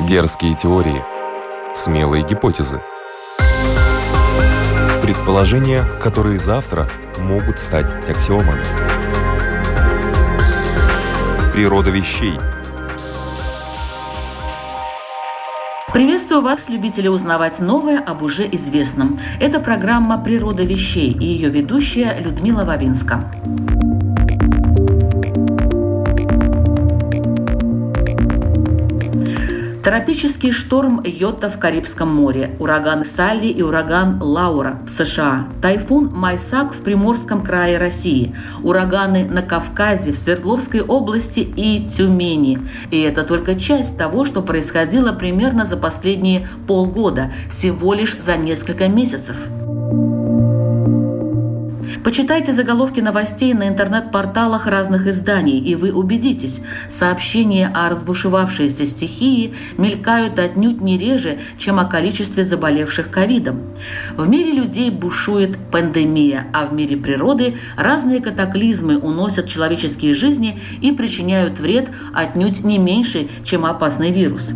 Дерзкие теории. Смелые гипотезы. Предположения, которые завтра могут стать аксиомами. Природа вещей. Приветствую вас, любители узнавать новое об уже известном. Это программа «Природа вещей» и ее ведущая Людмила Вавинска. Тропический шторм Йота в Карибском море, ураган Салли и ураган Лаура в США, тайфун Майсак в Приморском крае России, ураганы на Кавказе, в Свердловской области и Тюмени. И это только часть того, что происходило примерно за последние полгода, всего лишь за несколько месяцев. Почитайте заголовки новостей на интернет-порталах разных изданий, и вы убедитесь, сообщения о разбушевавшейся стихии мелькают отнюдь не реже, чем о количестве заболевших ковидом. В мире людей бушует пандемия, а в мире природы разные катаклизмы уносят человеческие жизни и причиняют вред отнюдь не меньше, чем опасный вирус.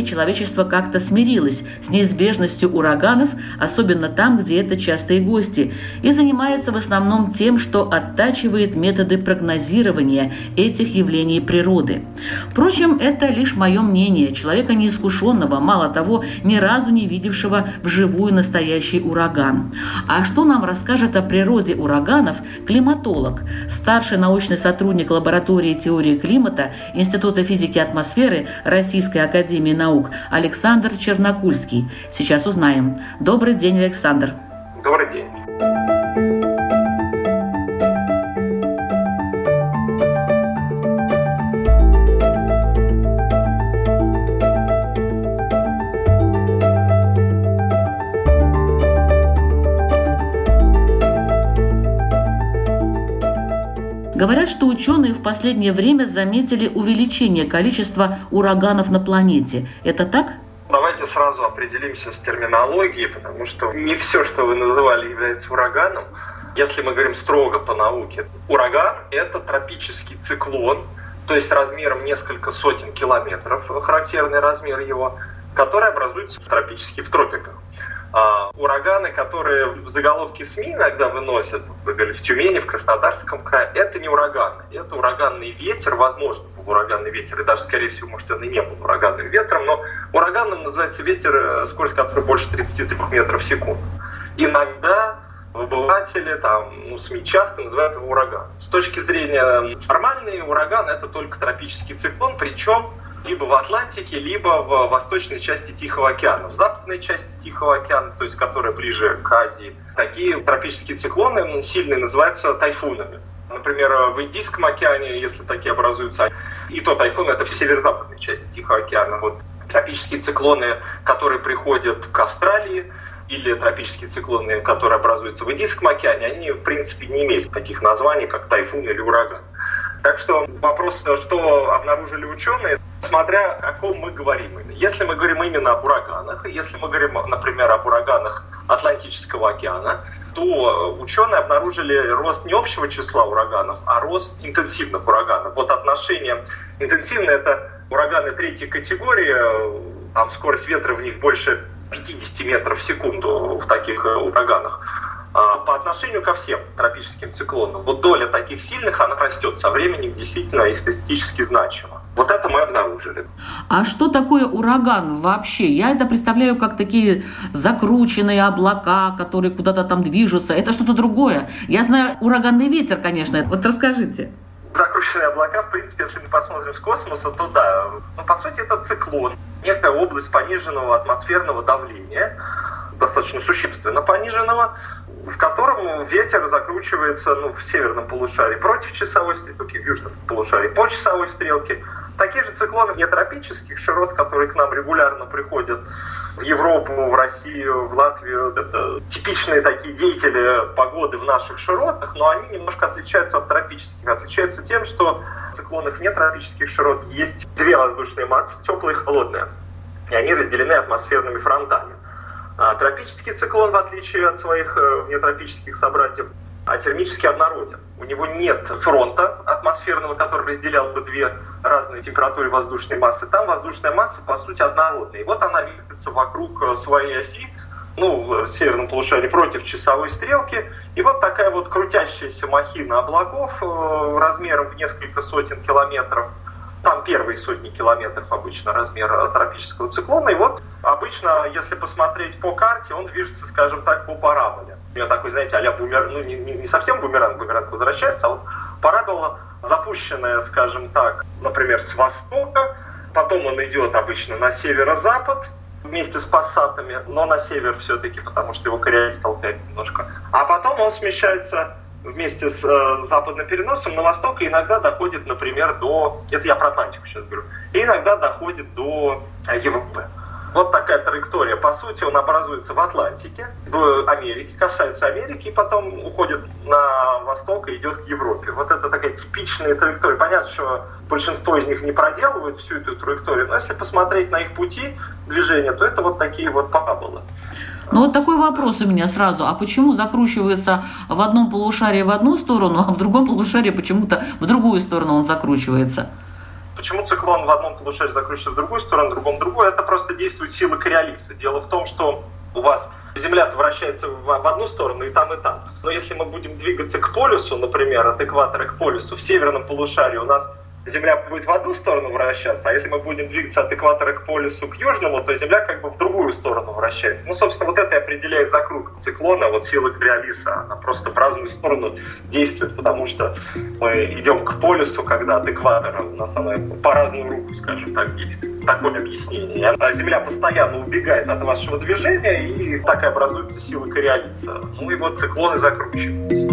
Менее, человечество как-то смирилось с неизбежностью ураганов, особенно там, где это частые гости, и занимается в основном тем, что оттачивает методы прогнозирования этих явлений природы. Впрочем, это лишь мое мнение, человека неискушенного, мало того, ни разу не видевшего вживую настоящий ураган. А что нам расскажет о природе ураганов климатолог, старший научный сотрудник лаборатории теории климата Института физики атмосферы Российской Академии наук Александр Чернокульский. Сейчас узнаем. Добрый день, Александр. Добрый день. Говорят, что ученые в последнее время заметили увеличение количества ураганов на планете. Это так? Давайте сразу определимся с терминологией, потому что не все, что вы называли, является ураганом. Если мы говорим строго по науке, ураган – это тропический циклон, то есть размером несколько сотен километров, характерный размер его, который образуется в тропиках. А, ураганы, которые в заголовке СМИ иногда выносят, вы в Тюмени, в Краснодарском крае, это не ураганы, это ураганный ветер, возможно, был ураганный ветер, и даже, скорее всего, может, он и не был ураганным ветром, но ураганом называется ветер, э, скорость которого больше 33 метров в секунду. Иногда обыватели, там, ну, СМИ часто называют его ураганом. С точки зрения формальной, ураган – это только тропический циклон, причем либо в Атлантике, либо в восточной части Тихого океана. В западной части Тихого океана, то есть которая ближе к Азии, такие тропические циклоны сильные называются тайфунами. Например, в Индийском океане, если такие образуются, и то тайфун это в северо-западной части Тихого океана. Вот тропические циклоны, которые приходят к Австралии, или тропические циклоны, которые образуются в Индийском океане, они, в принципе, не имеют таких названий, как тайфун или ураган. Так что вопрос, что обнаружили ученые, смотря о ком мы говорим. Если мы говорим именно об ураганах, если мы говорим, например, об ураганах Атлантического океана, то ученые обнаружили рост не общего числа ураганов, а рост интенсивных ураганов. Вот отношение интенсивное – это ураганы третьей категории, там скорость ветра в них больше 50 метров в секунду в таких ураганах. А, по отношению ко всем тропическим циклонам, вот доля таких сильных, она растет со временем действительно и статистически значимо. Вот это мы обнаружили. А что такое ураган вообще? Я это представляю как такие закрученные облака, которые куда-то там движутся. Это что-то другое. Я знаю ураганный ветер, конечно. Вот расскажите. Закрученные облака, в принципе, если мы посмотрим с космоса, то да. Но по сути это циклон. Некая область пониженного атмосферного давления, достаточно существенно пониженного, в котором ветер закручивается ну, в северном полушарии против часовой стрелки, в южном полушарии по часовой стрелке. Такие же циклоны нетропических широт, которые к нам регулярно приходят в Европу, в Россию, в Латвию. Это типичные такие деятели погоды в наших широтах, но они немножко отличаются от тропических. Отличаются тем, что в циклонах нетропических широт есть две воздушные массы, теплая и холодная. И они разделены атмосферными фронтами. А тропический циклон, в отличие от своих э, внетропических собратьев, а термически однороден. У него нет фронта атмосферного, который разделял бы две разные температуры воздушной массы, там воздушная масса, по сути, однородная. И вот она двигается вокруг э, своей оси, ну, в северном полушарии против часовой стрелки. И вот такая вот крутящаяся махина облаков э, размером в несколько сотен километров. Там первые сотни километров обычно размер тропического циклона. И вот обычно, если посмотреть по карте, он движется, скажем так, по параболе. У него такой, знаете, а бумер... ну не, не совсем бумеранг, бумеранг возвращается, а вот парабола запущенная, скажем так, например, с востока, потом он идет обычно на северо-запад, вместе с пассатами, но на север все-таки, потому что его корреляция толкает немножко. А потом он смещается вместе с э, западным переносом на восток и иногда доходит, например, до... Это я про Атлантику сейчас говорю. И иногда доходит до э, Европы. Вот такая траектория. По сути, он образуется в Атлантике, в Америке, касается Америки, и потом уходит на восток и идет к Европе. Вот это такая типичная траектория. Понятно, что большинство из них не проделывают всю эту траекторию, но если посмотреть на их пути движения, то это вот такие вот параболы. Ну вот такой вопрос у меня сразу. А почему закручивается в одном полушарии в одну сторону, а в другом полушарии почему-то в другую сторону он закручивается? Почему циклон в одном полушарии закручивается в другую сторону, в другом в другую? Это просто действует сила Кориолиса. Дело в том, что у вас Земля вращается в одну сторону и там, и там. Но если мы будем двигаться к полюсу, например, от экватора к полюсу, в северном полушарии у нас Земля будет в одну сторону вращаться, а если мы будем двигаться от экватора к полюсу к южному, то Земля как бы в другую сторону вращается. Ну, собственно, вот это и определяет закрутку циклона, вот сила Кориолиса, она просто в разную сторону действует, потому что мы идем к полюсу, когда от экватора у нас она по разную руку, скажем так, действует. Такое объяснение. Земля постоянно убегает от вашего движения, и так и образуется сила Кориолиса. Ну и вот циклоны закручиваются.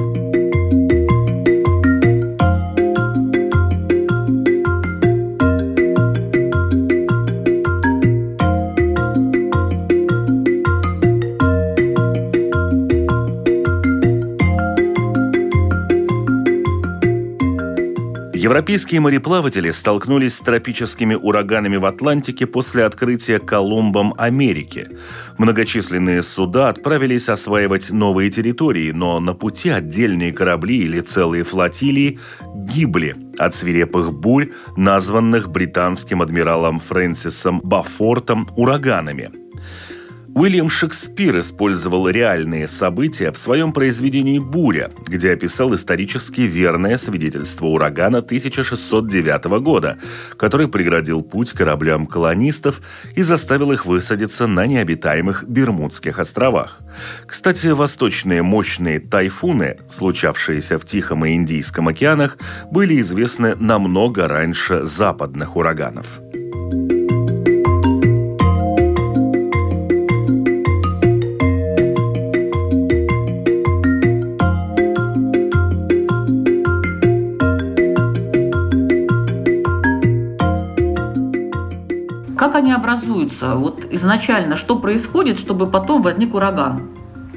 Европейские мореплаватели столкнулись с тропическими ураганами в Атлантике после открытия Колумбом Америки. Многочисленные суда отправились осваивать новые территории, но на пути отдельные корабли или целые флотилии гибли от свирепых бурь, названных британским адмиралом Фрэнсисом Бафортом ураганами – Уильям Шекспир использовал реальные события в своем произведении «Буря», где описал исторически верное свидетельство урагана 1609 года, который преградил путь кораблям колонистов и заставил их высадиться на необитаемых Бермудских островах. Кстати, восточные мощные тайфуны, случавшиеся в Тихом и Индийском океанах, были известны намного раньше западных ураганов. Они образуются? Вот изначально что происходит, чтобы потом возник ураган?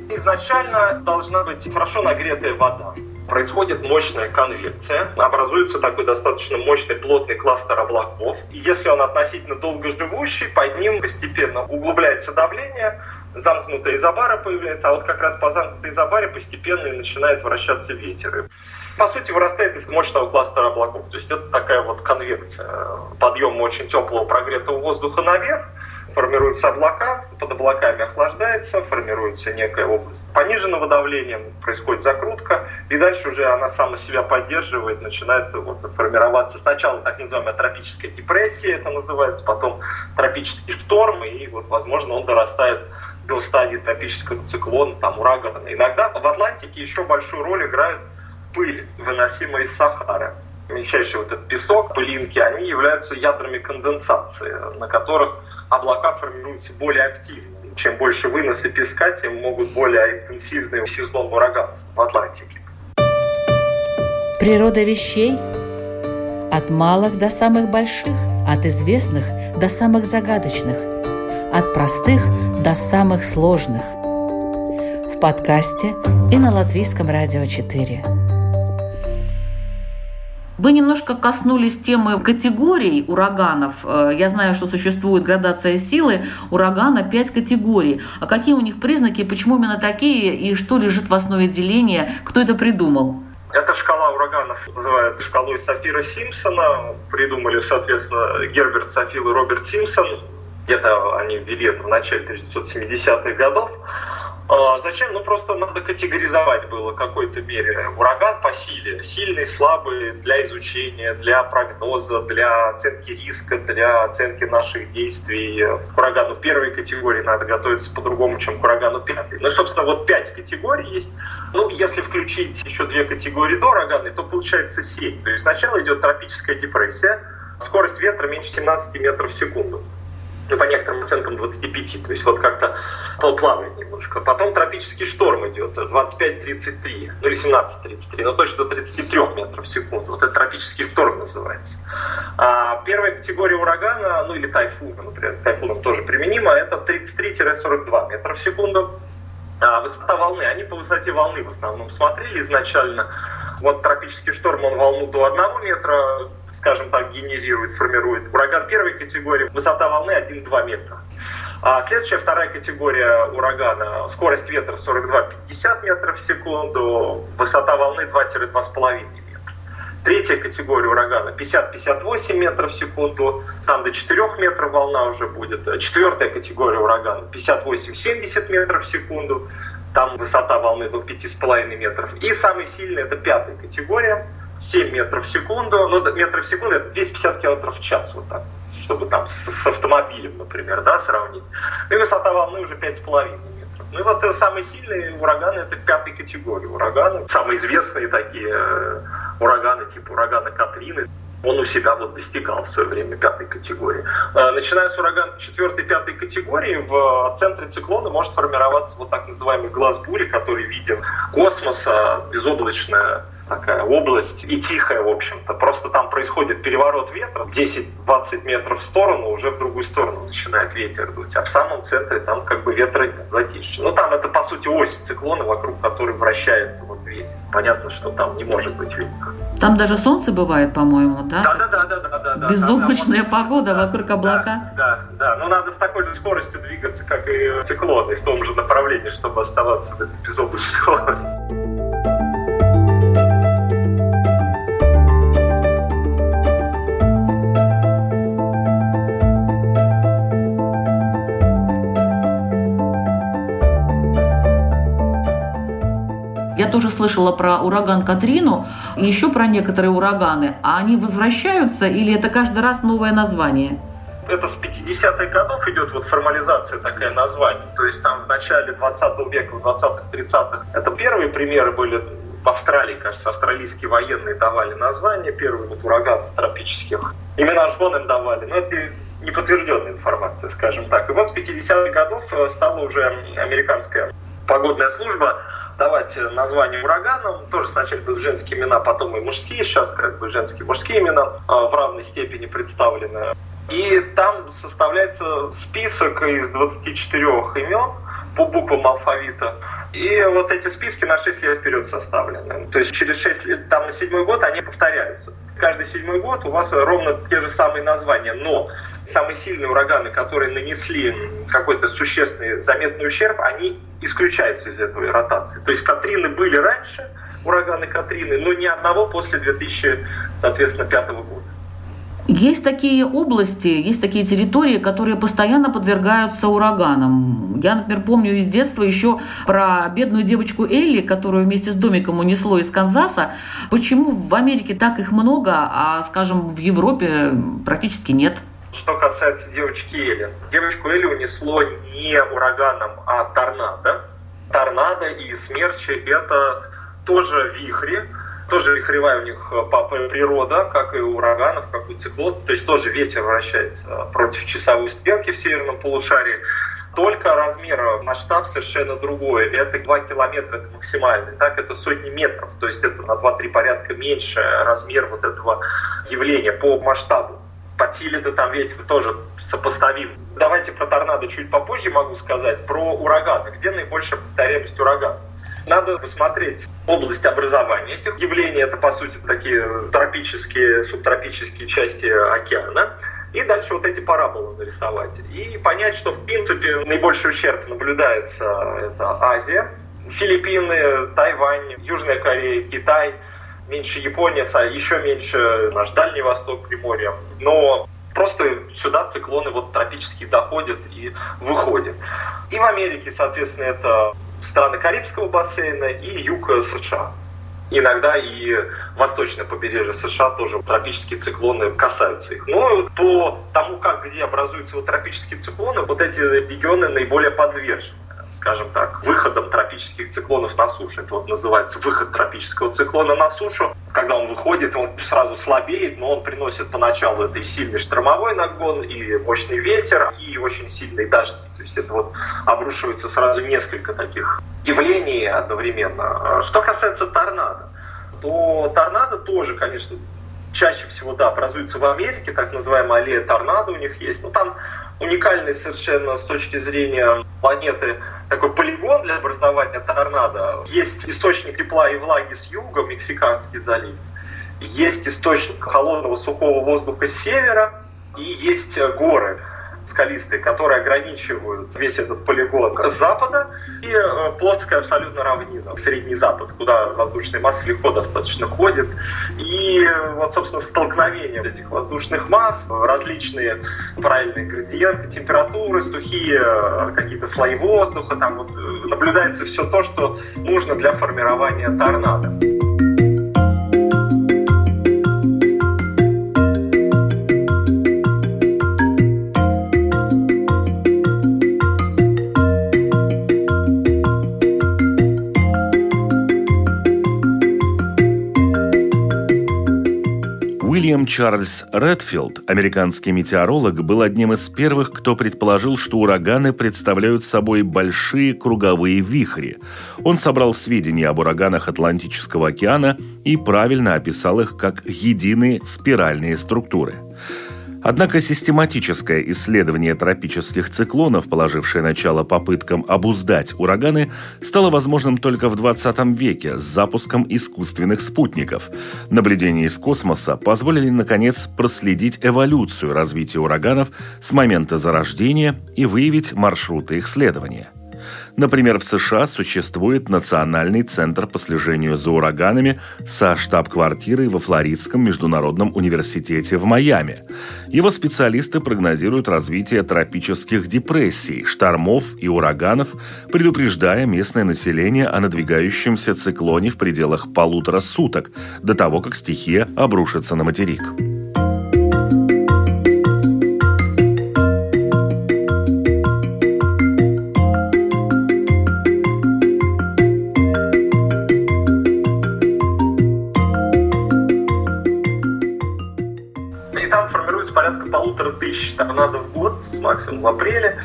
Изначально должна быть хорошо нагретая вода. Происходит мощная конвекция, образуется такой достаточно мощный плотный кластер облаков. И если он относительно долгоживущий, под ним постепенно углубляется давление, замкнутая изобара появляется, а вот как раз по замкнутой изобаре постепенно и начинает вращаться ветер по сути, вырастает из мощного кластера облаков. То есть это такая вот конвекция. Подъем очень теплого прогретого воздуха наверх, формируются облака, под облаками охлаждается, формируется некая область пониженного давления, происходит закрутка, и дальше уже она сама себя поддерживает, начинает вот, формироваться сначала так называемая тропическая депрессия, это называется, потом тропический шторм, и вот, возможно, он дорастает до стадии тропического циклона, там, урагана. Иногда в Атлантике еще большую роль играют пыль, выносимая из Сахары. Мельчайший вот этот песок, пылинки, они являются ядрами конденсации, на которых облака формируются более активно. Чем больше выноса песка, тем могут более интенсивные сезон ураганов в Атлантике. Природа вещей от малых до самых больших, от известных до самых загадочных, от простых до самых сложных. В подкасте и на Латвийском радио 4. Вы немножко коснулись темы категорий ураганов. Э, я знаю, что существует градация силы урагана 5 категорий. А какие у них признаки, почему именно такие и что лежит в основе деления, кто это придумал? Эта шкала ураганов называют шкалой Сафира Симпсона. Придумали, соответственно, Герберт Сафил и Роберт Симпсон. Где-то они ввели это в начале 1970-х годов. А, зачем? Ну, просто надо категоризовать было в какой-то мере. Ураган по силе. Сильный, слабый для изучения, для прогноза, для оценки риска, для оценки наших действий. К урагану первой категории надо готовиться по-другому, чем к урагану пятой. Ну, собственно, вот пять категорий есть. Ну, если включить еще две категории до урагана, то получается семь. То есть сначала идет тропическая депрессия, скорость ветра меньше 17 метров в секунду ну, по некоторым оценкам 25, то есть вот как-то он плавает немножко. Потом тропический шторм идет 25-33, ну или 17-33, но точно до 33 метров в секунду. Вот это тропический шторм называется. А первая категория урагана, ну или тайфуна, например, тайфуном тоже применимо, это 33-42 метра в секунду. А высота волны, они по высоте волны в основном смотрели изначально. Вот тропический шторм, он волну до 1 метра, скажем так, генерирует, формирует. Ураган первой категории, высота волны 1-2 метра. А следующая, вторая категория урагана, скорость ветра 42-50 метров в секунду, высота волны 2-2,5 метра. Третья категория урагана 50-58 метров в секунду, там до 4 метров волна уже будет. Четвертая категория урагана 58-70 метров в секунду, там высота волны до 5,5 метров. И самый сильный это пятая категория 7 метров в секунду, ну, метров в секунду это 250 километров в час, вот так, чтобы там с, с автомобилем, например, да, сравнить. И высота волны уже 5,5 метров. Ну и вот самые сильные ураганы это пятой категории ураганы. Самые известные такие э, ураганы, типа урагана Катрины. Он у себя вот достигал в свое время пятой категории. Э, начиная с урагана четвертой, пятой категории, в центре циклона может формироваться вот так называемый глаз бури, который виден космоса, безоблачная такая область и тихая, в общем-то. Просто там происходит переворот ветра, 10-20 метров в сторону, уже в другую сторону начинает ветер дуть. А в самом центре там как бы ветра нет, затишье. Ну там это по сути ось циклона, вокруг которой вращается вот ветер. Понятно, что там не может быть ветра. Там даже солнце бывает, по-моему, да? Да, да, да, да, да, да. Безоблачная там, погода да, вокруг облака. Да, да, да. Но надо с такой же скоростью двигаться, как и циклоны, в том же направлении, чтобы оставаться в этой безоблачной области. Тоже слышала про ураган Катрину и еще про некоторые ураганы. А они возвращаются или это каждый раз новое название? это с 50-х годов идет вот формализация такая названий. То есть там в начале 20 века, в 20-х, 30-х, это первые примеры были в Австралии, кажется, австралийские военные давали названия, первые вот ураганы тропических. Имена жен им давали, но это неподтвержденная информация, скажем так. И вот с 50-х годов э, стала уже американская погодная служба давать название ураганам. Тоже сначала будут женские имена, потом и мужские. Сейчас как бы женские мужские имена а, в равной степени представлены. И там составляется список из 24 имен по буквам алфавита. И вот эти списки на 6 лет вперед составлены. То есть через 6 лет, там на седьмой год они повторяются. Каждый седьмой год у вас ровно те же самые названия, но самые сильные ураганы, которые нанесли какой-то существенный заметный ущерб, они исключаются из этой ротации. То есть Катрины были раньше, ураганы Катрины, но ни одного после 2005 года. Есть такие области, есть такие территории, которые постоянно подвергаются ураганам. Я, например, помню из детства еще про бедную девочку Элли, которую вместе с домиком унесло из Канзаса. Почему в Америке так их много, а, скажем, в Европе практически нет? Что касается девочки Эли. Девочку Эли унесло не ураганом, а торнадо. Торнадо и смерчи – это тоже вихри, тоже вихревая у них природа, как и у ураганов, как и у циклонов. То есть тоже ветер вращается против часовой стрелки в северном полушарии. Только размер, масштаб совершенно другой. Это 2 километра, это максимальный. Так, это сотни метров. То есть это на 2-3 порядка меньше размер вот этого явления по масштабу по силе-то там ветер тоже сопоставим. Давайте про торнадо чуть попозже могу сказать. Про ураганы. Где наибольшая повторяемость урагана? Надо посмотреть область образования этих явлений. Это, по сути, такие тропические, субтропические части океана. И дальше вот эти параболы нарисовать. И понять, что, в принципе, наибольший ущерб наблюдается это Азия, Филиппины, Тайвань, Южная Корея, Китай – меньше Япония, еще меньше наш Дальний Восток, Приморье. Но просто сюда циклоны вот тропические доходят и выходят. И в Америке, соответственно, это страны Карибского бассейна и юг США. Иногда и восточное побережье США тоже тропические циклоны касаются их. Но по тому, как где образуются вот тропические циклоны, вот эти регионы наиболее подвержены скажем так, выходом тропических циклонов на сушу. Это вот называется выход тропического циклона на сушу. Когда он выходит, он сразу слабеет, но он приносит поначалу это и сильный штормовой нагон, и мощный ветер, и очень сильный дождь. То есть это вот обрушивается сразу несколько таких явлений одновременно. Что касается торнадо, то торнадо тоже, конечно, чаще всего, да, образуется в Америке, так называемая аллея торнадо у них есть. Но там уникальный совершенно с точки зрения планеты такой полигон для образования торнадо. Есть источник тепла и влаги с юга, Мексиканский залив. Есть источник холодного сухого воздуха с севера. И есть горы скалистые, которые ограничивают весь этот полигон с запада, и э, плоская абсолютно равнина, Средний Запад, куда воздушные массы легко достаточно ходят. И вот, собственно, столкновение этих воздушных масс, различные правильные градиенты, температуры, сухие э, какие-то слои воздуха, там вот э, наблюдается все то, что нужно для формирования торнадо. Чарльз Редфилд, американский метеоролог, был одним из первых, кто предположил, что ураганы представляют собой большие круговые вихри. Он собрал сведения об ураганах Атлантического океана и правильно описал их как единые спиральные структуры – Однако систематическое исследование тропических циклонов, положившее начало попыткам обуздать ураганы, стало возможным только в 20 веке с запуском искусственных спутников. Наблюдения из космоса позволили, наконец, проследить эволюцию развития ураганов с момента зарождения и выявить маршруты их следования – Например, в США существует Национальный центр по слежению за ураганами со штаб-квартирой во Флоридском международном университете в Майами. Его специалисты прогнозируют развитие тропических депрессий, штормов и ураганов, предупреждая местное население о надвигающемся циклоне в пределах полутора суток до того, как стихия обрушится на материк. В апреле.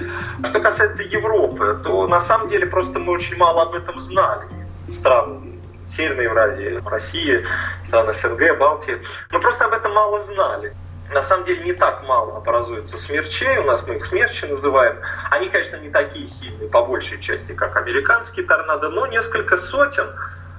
Что касается Европы, то на самом деле просто мы очень мало об этом знали. Стран Северной Евразии, России, стран СНГ, Балтии. Мы просто об этом мало знали. На самом деле не так мало образуется смерчей, у нас мы их смерчи называем. Они, конечно, не такие сильные по большей части, как американские торнадо, но несколько сотен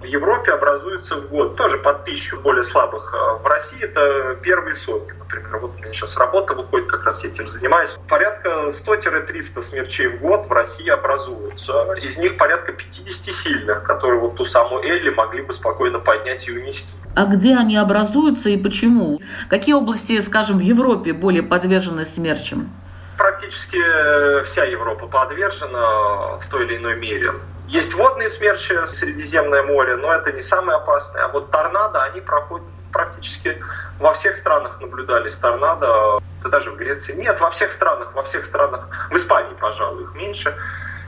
в Европе образуется в год, тоже под тысячу более слабых. А в России это первые сотни, например. Вот у меня сейчас работа выходит, как раз этим занимаюсь. Порядка 100-300 смерчей в год в России образуются. Из них порядка 50 сильных, которые вот ту самую Элли могли бы спокойно поднять и унести. А где они образуются и почему? Какие области, скажем, в Европе более подвержены смерчам? Практически э, вся Европа подвержена в той или иной мере. Есть водные смерчи, Средиземное море, но это не самые опасные. А вот торнадо, они проходят практически во всех странах наблюдались торнадо, да даже в Греции. Нет, во всех странах, во всех странах, в Испании, пожалуй, их меньше,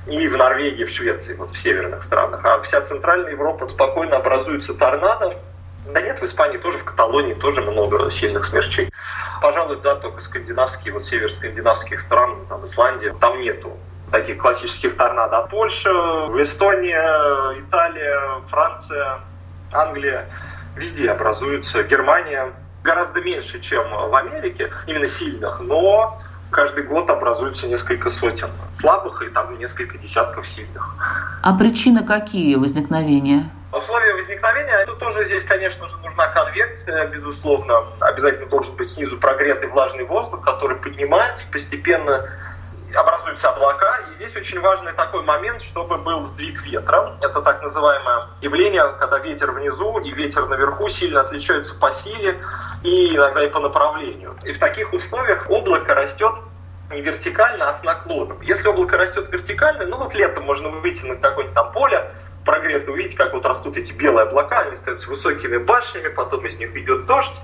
и в Норвегии, в Швеции, вот в северных странах. А вся Центральная Европа спокойно образуется торнадо. Да нет, в Испании тоже, в Каталонии тоже много сильных смерчей. Пожалуй, да, только скандинавские, вот север скандинавских стран, там Исландия, там нету таких классических торнадо. А Польша, Эстония, Италия, Франция, Англия, везде образуются. Германия гораздо меньше, чем в Америке, именно сильных, но каждый год образуются несколько сотен слабых и там несколько десятков сильных. А причины какие возникновения? Условия возникновения, это тоже здесь, конечно же, нужна конвекция, безусловно. Обязательно должен быть снизу прогретый влажный воздух, который поднимается постепенно образуются облака, и здесь очень важный такой момент, чтобы был сдвиг ветра. Это так называемое явление, когда ветер внизу и ветер наверху сильно отличаются по силе и иногда и по направлению. И в таких условиях облако растет не вертикально, а с наклоном. Если облако растет вертикально, ну вот летом можно выйти на какое-нибудь там поле, прогрето, увидеть, как вот растут эти белые облака, они остаются высокими башнями, потом из них идет дождь,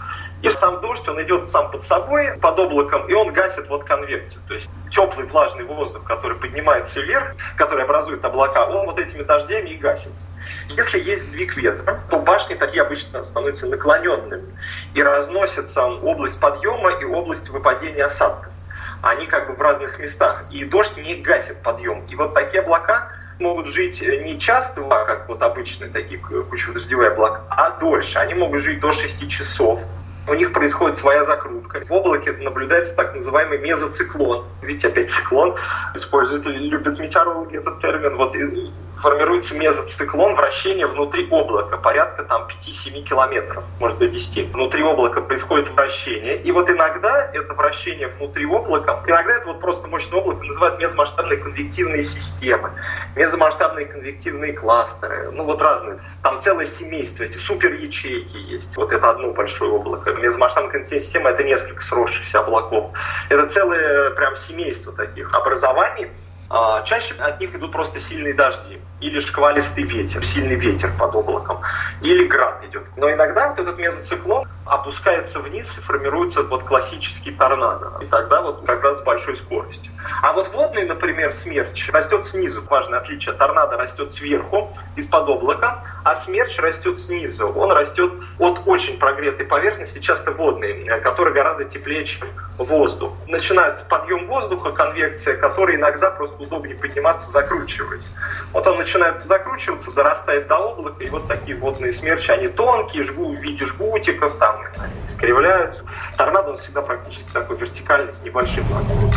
и сам дождь, он идет сам под собой, под облаком, и он гасит вот конвекцию. То есть теплый влажный воздух, который поднимается вверх, который образует облака, он вот этими дождями и гасится. Если есть сдвиг ветра, то башни такие обычно становятся наклоненными и разносятся область подъема и область выпадения осадков. Они как бы в разных местах. И дождь не гасит подъем. И вот такие облака могут жить не часто, как вот обычные такие кучево-дождевые облака, а дольше. Они могут жить до 6 часов у них происходит своя закрутка. В облаке наблюдается так называемый мезоциклон. Видите, опять циклон. Используют, любят метеорологи этот термин. Вот формируется мезоциклон вращения внутри облака, порядка там 5-7 километров, может до 10. Внутри облака происходит вращение, и вот иногда это вращение внутри облака, иногда это вот просто мощное облако называют мезомасштабные конвективные системы, мезомасштабные конвективные кластеры, ну вот разные. Там целое семейство, эти супер ячейки есть. Вот это одно большое облако. Мезомасштабная конвективная система — это несколько сросшихся облаков. Это целое прям семейство таких образований, а, чаще от них идут просто сильные дожди или шквалистый ветер, сильный ветер под облаком, или град идет. Но иногда вот этот мезоциклон опускается вниз и формируется вот классический торнадо. И тогда вот как раз с большой скоростью. А вот водный, например, смерч растет снизу. Важное отличие. Торнадо растет сверху, из-под облака, а смерч растет снизу. Он растет от очень прогретой поверхности, часто водной, которая гораздо теплее, чем воздух. Начинается подъем воздуха, конвекция, которая иногда просто удобнее подниматься, закручиваясь. Вот он начинает закручиваться, дорастает до облака, и вот такие водные смерчи, они тонкие, жгу, в виде жгутиков, там они искривляются. Торнадо он всегда практически такой вертикальный, с небольшим наклоном.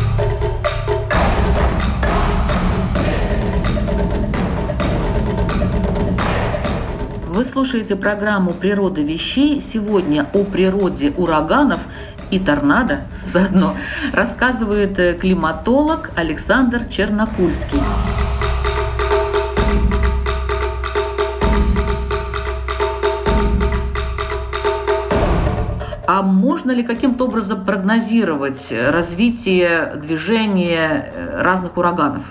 Вы слушаете программу «Природа вещей». Сегодня о природе ураганов и торнадо заодно рассказывает э, климатолог Александр Чернокульский. А можно ли каким-то образом прогнозировать развитие движения э, разных ураганов?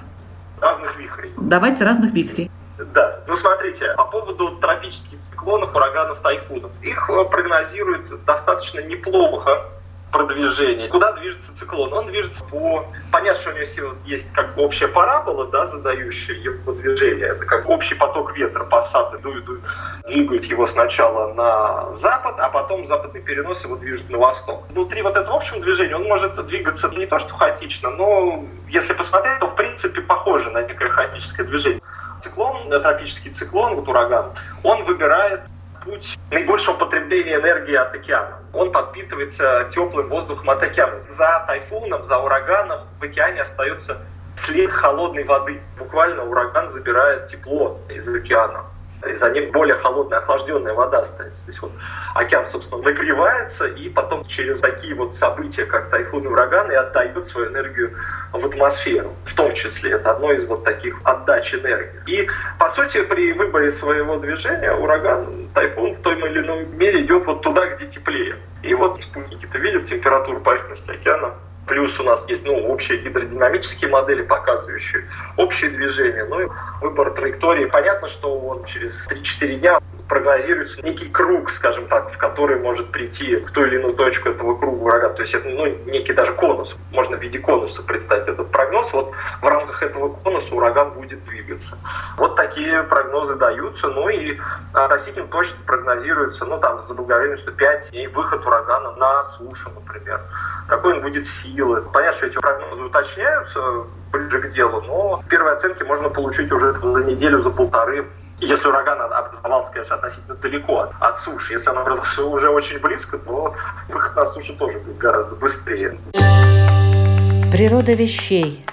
Разных вихрей. Давайте разных вихрей. Да, ну смотрите, по поводу тропических циклонов, ураганов, тайфунов. Их э, прогнозируют достаточно неплохо продвижение. Куда движется циклон? Он движется по... Понятно, что у него есть как бы общая парабола, да, задающая его движение. Это как общий поток ветра, пассаты дуют, дуют, двигают его сначала на запад, а потом западный перенос его движет на восток. Внутри вот этого общего движения он может двигаться не то что хаотично, но если посмотреть, то в принципе похоже на некое хаотическое движение циклон, тропический циклон, вот ураган, он выбирает путь наибольшего потребления энергии от океана. Он подпитывается теплым воздухом от океана. За тайфуном, за ураганом в океане остается след холодной воды. Буквально ураган забирает тепло из океана за ним более холодная, охлажденная вода остается. То есть вот океан, собственно, нагревается, и потом через такие вот события, как тайфун и ураганы, отдает свою энергию в атмосферу. В том числе это одно из вот таких отдач энергии. И, по сути, при выборе своего движения ураган, тайфун в той или иной мере идет вот туда, где теплее. И вот спутники-то видят температуру поверхности океана, Плюс у нас есть ну, общие гидродинамические модели, показывающие общее движение. Ну и выбор траектории. Понятно, что он через 3-4 дня прогнозируется некий круг, скажем так, в который может прийти в ту или иную точку этого круга врага. То есть это ну, некий даже конус. Можно в виде конуса представить этот прогноз. Вот в рамках этого конуса ураган будет двигаться. Вот такие прогнозы даются. Ну и относительно точно прогнозируется, ну там за заблаговременно, 5 дней выход урагана на сушу, например какой он будет силы. Понятно, что эти прогнозы уточняются ближе к делу, но первые оценки можно получить уже за неделю, за полторы. Если ураган образовался, конечно, относительно далеко от, от суши, если он образовался уже очень близко, то выход на сушу тоже будет гораздо быстрее. Природа вещей.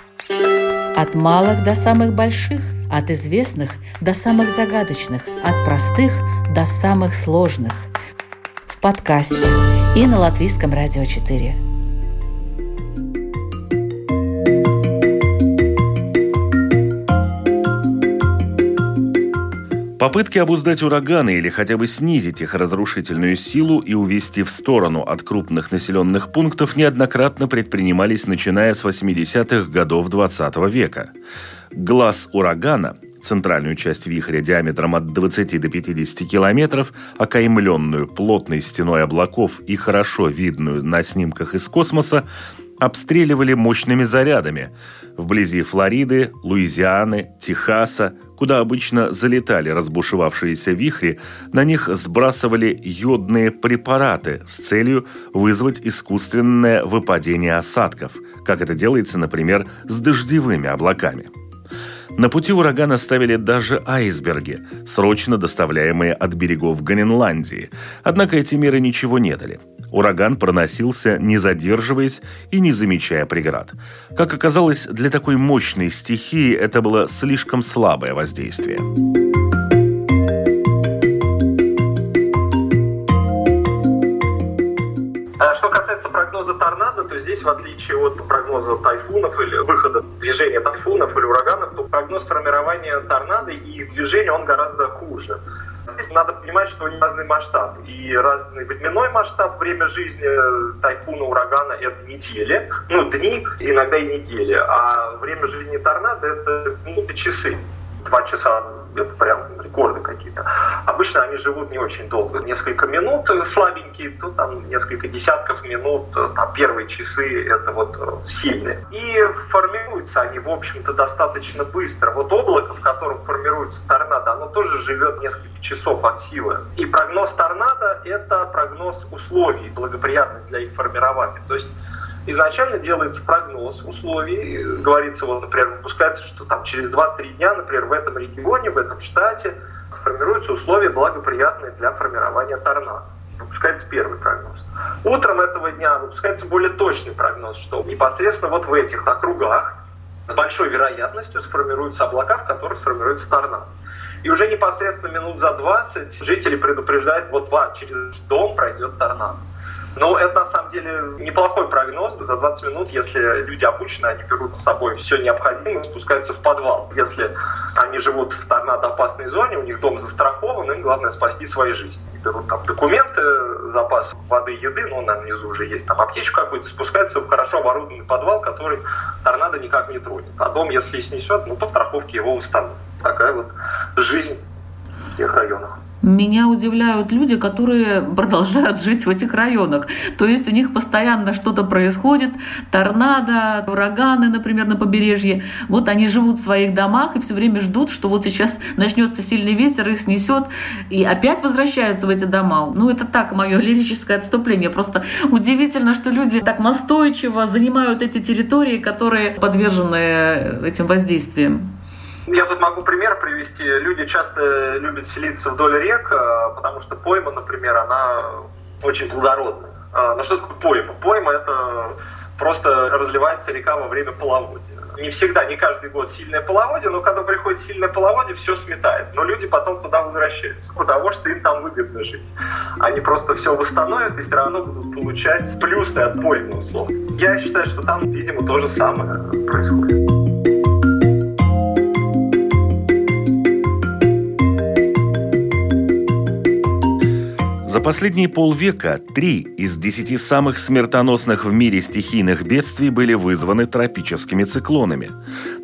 От малых до самых больших, от известных до самых загадочных, от простых до самых сложных. В подкасте и на Латвийском радио 4. Попытки обуздать ураганы или хотя бы снизить их разрушительную силу и увести в сторону от крупных населенных пунктов неоднократно предпринимались начиная с 80-х годов 20 века. Глаз урагана центральную часть вихря диаметром от 20 до 50 километров, окаймленную плотной стеной облаков и хорошо видную на снимках из космоса, обстреливали мощными зарядами. Вблизи Флориды, Луизианы, Техаса, куда обычно залетали разбушевавшиеся вихри, на них сбрасывали йодные препараты с целью вызвать искусственное выпадение осадков, как это делается, например, с дождевыми облаками. На пути урагана ставили даже айсберги, срочно доставляемые от берегов Гренландии. Однако эти меры ничего не дали. Ураган проносился, не задерживаясь и не замечая преград. Как оказалось, для такой мощной стихии это было слишком слабое воздействие. то здесь, в отличие от прогноза тайфунов или выхода движения тайфунов или ураганов, то прогноз формирования торнадо и их движения, он гораздо хуже. Надо понимать, что разный масштаб. И разный временной масштаб, время жизни тайфуна, урагана – это недели, ну, дни, иногда и недели. А время жизни торнадо – это минуты, часы. Два часа это прям рекорды какие-то. Обычно они живут не очень долго, несколько минут слабенькие, то там несколько десятков минут, там первые часы это вот э, сильные. И формируются они, в общем-то, достаточно быстро. Вот облако, в котором формируется торнадо, оно тоже живет несколько часов от силы. И прогноз торнадо – это прогноз условий, благоприятных для их формирования. То есть изначально делается прогноз условий, говорится, вот, например, выпускается, что там через 2-3 дня, например, в этом регионе, в этом штате сформируются условия благоприятные для формирования торнадо. Выпускается первый прогноз. Утром этого дня выпускается более точный прогноз, что непосредственно вот в этих округах с большой вероятностью сформируются облака, в которых сформируется торнадо. И уже непосредственно минут за 20 жители предупреждают, вот через дом пройдет торнадо. Ну, это на самом деле неплохой прогноз. За 20 минут, если люди обучены, они берут с собой все необходимое, спускаются в подвал. Если они живут в торнадо-опасной зоне, у них дом застрахован, им главное спасти свои жизни. Они берут там документы, запас воды, еды, ну, на внизу уже есть там аптечку какую-то, спускаются в хорошо оборудованный подвал, который торнадо никак не тронет. А дом, если и снесет, ну, по страховке его установят. Такая вот жизнь в тех районах. Меня удивляют люди, которые продолжают жить в этих районах. То есть у них постоянно что-то происходит, торнадо, ураганы, например, на побережье. Вот они живут в своих домах и все время ждут, что вот сейчас начнется сильный ветер, их снесет, и опять возвращаются в эти дома. Ну, это так, мое лирическое отступление. Просто удивительно, что люди так настойчиво занимают эти территории, которые подвержены этим воздействиям. Я тут могу пример привести. Люди часто любят селиться вдоль рек, а, потому что пойма, например, она очень плодородная. А, но что такое пойма? Пойма – это просто разливается река во время половодья. Не всегда, не каждый год сильное половодье, но когда приходит сильное половодье, все сметает. Но люди потом туда возвращаются, потому что им там выгодно жить. Они просто все восстановят и все равно будут получать плюсы от поймы, условно. Я считаю, что там, видимо, то же самое происходит. За последние полвека три из десяти самых смертоносных в мире стихийных бедствий были вызваны тропическими циклонами.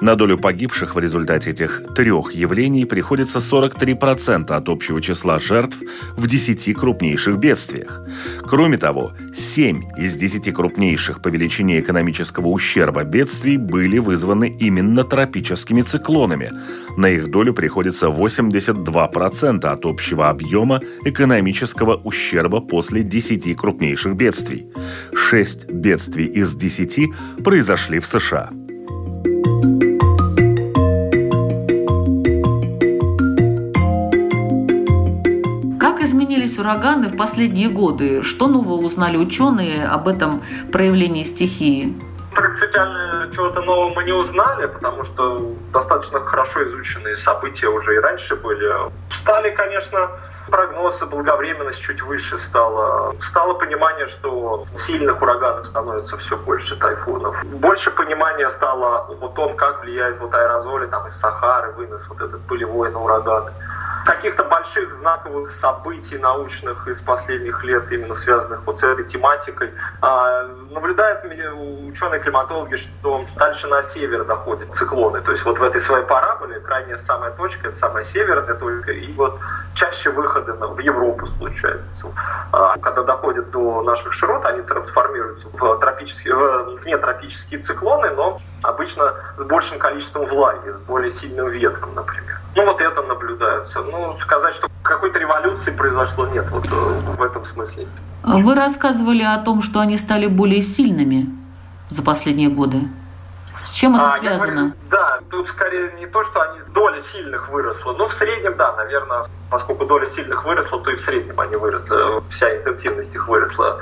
На долю погибших в результате этих трех явлений приходится 43% от общего числа жертв в десяти крупнейших бедствиях. Кроме того, семь из десяти крупнейших по величине экономического ущерба бедствий были вызваны именно тропическими циклонами. На их долю приходится 82% от общего объема экономического ущерба после 10 крупнейших бедствий. 6 бедствий из 10 произошли в США. Как изменились ураганы в последние годы? Что нового узнали ученые об этом проявлении стихии? принципиально чего-то нового мы не узнали, потому что достаточно хорошо изученные события уже и раньше были. Стали, конечно, прогнозы, благовременность чуть выше стала. Стало понимание, что сильных ураганов становится все больше, тайфунов. Больше понимания стало о том, как влияет вот аэрозоли там, из Сахары, вынос вот этот пылевой на ураганы. каких-то больших знаковых событий научных из последних лет, именно связанных вот с этой тематикой. А, наблюдают ученые-климатологи, что дальше на север доходят циклоны. То есть вот в этой своей параболе крайняя самая точка, это самая северная точка, и вот чаще выходы в Европу случаются. А, когда доходят до наших широт, они трансформируются в, тропические, в внетропические циклоны, но обычно с большим количеством влаги, с более сильным ветром, например. Ну вот это наблюдается. Ну, сказать, что какой-то революции произошло, нет, вот э, в этом смысле. Вы рассказывали о том, что они стали более сильными за последние годы. С чем это а, связано? Говорю, да, тут скорее не то, что они доля сильных выросла. Ну, в среднем, да, наверное, поскольку доля сильных выросла, то и в среднем они выросли, вся интенсивность их выросла.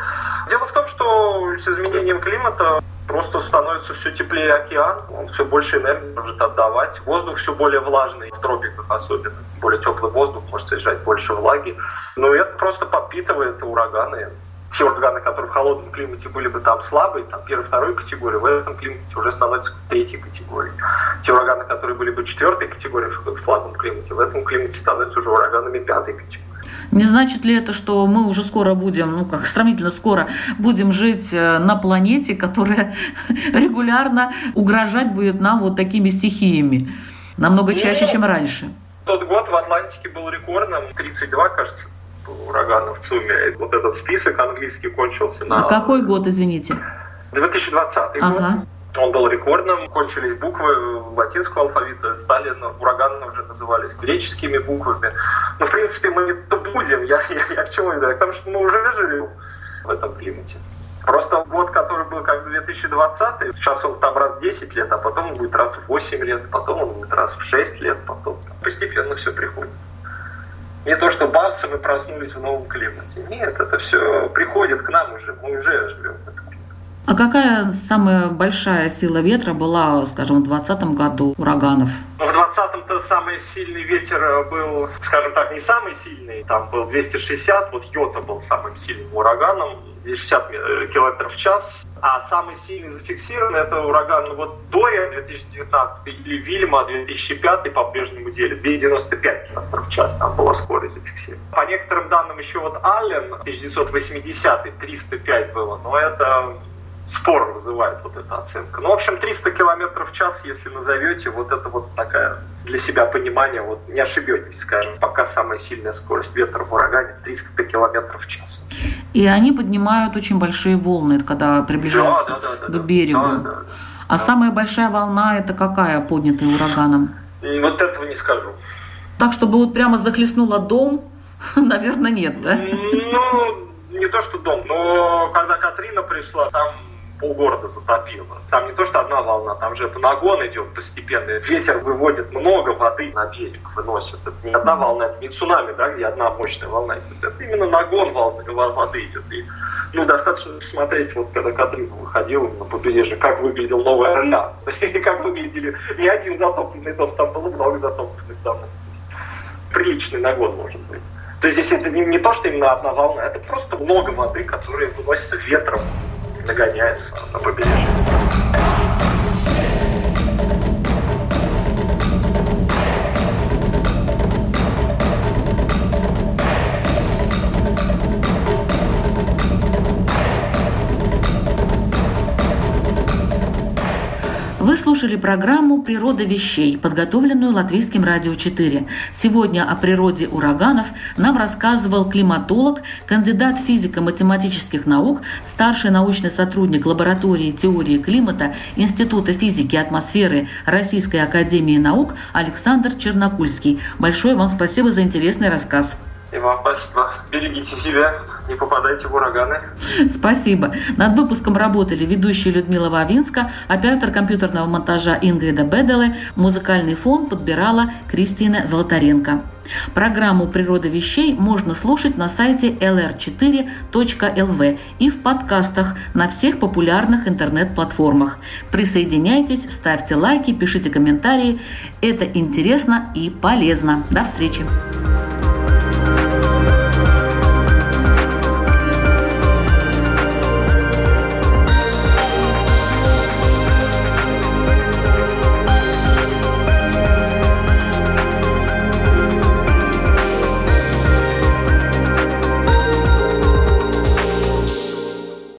Дело в том, что с изменением климата просто становится все теплее океан, он все больше энергии может отдавать, воздух все более влажный, в тропиках особенно, более теплый воздух может содержать больше влаги. Но это просто подпитывает ураганы. Те ураганы, которые в холодном климате были бы там слабые, там первой, второй категории, в этом климате уже становятся третьей категорией. Те ураганы, которые были бы четвертой категории в слабом климате, в этом климате становятся уже ураганами пятой категории. Не значит ли это, что мы уже скоро будем, ну как сравнительно скоро, будем жить э, на планете, которая регулярно угрожать будет нам вот такими стихиями, намного ну, чаще, чем раньше? Тот год в Атлантике был рекордным, 32, кажется, ураганов в сумме. Вот этот список английский кончился на... А какой год, извините? 2020 ага. год. Он был рекордным, кончились буквы латинского алфавита, стали ураганы уже назывались греческими буквами. Но, в принципе, мы не то будем. Я, я, я к чему веду? Потому что мы уже живем в этом климате. Просто год, который был как 2020, сейчас он там раз в 10 лет, а потом он будет раз в 8 лет, потом он будет раз в 6 лет, потом постепенно все приходит. Не то, что бац, мы проснулись в новом климате. Нет, это все приходит к нам уже, мы уже живем в этом а какая самая большая сила ветра была, скажем, в 2020 году ураганов? Ну, в 2020-то самый сильный ветер был, скажем так, не самый сильный, там был 260, вот Йота был самым сильным ураганом, 260 э, километров в час. А самый сильный зафиксированный это ураган ну, вот Дория 2019 или Вильма 2005 по-прежнему деле 295 км в час там была скорость зафиксирована. По некоторым данным еще вот Аллен 1980 305 было, но это спор вызывает вот эта оценка. Ну, в общем, 300 километров в час, если назовете, вот это вот такая для себя понимание, вот не ошибетесь, скажем, пока самая сильная скорость ветра в урагане 300 километров в час. И они поднимают очень большие волны, когда приближаются да, да, да, к да, берегу. Да, да, да, а да. самая большая волна это какая, поднятая ураганом? Вот этого не скажу. Так, чтобы вот прямо захлестнуло дом, наверное, нет, да? Ну, не то, что дом, но когда Катрина пришла, там полгорода затопило. Там не то, что одна волна, там же это нагон идет постепенно. Ветер выводит много воды на берег, выносит. Это не одна волна, это не цунами, да, где одна мощная волна. Это именно нагон волны, воды идет. И, ну, достаточно посмотреть, вот когда Катрина выходила на побережье, как выглядел Новый Орлеан. И как выглядели не один затопленный дом, там было много затопленных домов. Приличный нагон может быть. То есть здесь это не, не то, что именно одна волна, это просто много воды, которая выносится ветром нагоняется на побережье. Слушали программу «Природа вещей», подготовленную Латвийским радио 4. Сегодня о природе ураганов нам рассказывал климатолог, кандидат физико-математических наук, старший научный сотрудник лаборатории теории климата Института физики и атмосферы Российской академии наук Александр Чернокульский. Большое вам спасибо за интересный рассказ. И вам спасибо. Берегите себя, не попадайте в ураганы. Спасибо. Над выпуском работали ведущая Людмила Вавинска, оператор компьютерного монтажа Ингрида Беделе, музыкальный фон подбирала Кристина Золотаренко. Программу «Природа вещей» можно слушать на сайте lr4.lv и в подкастах на всех популярных интернет-платформах. Присоединяйтесь, ставьте лайки, пишите комментарии. Это интересно и полезно. До встречи!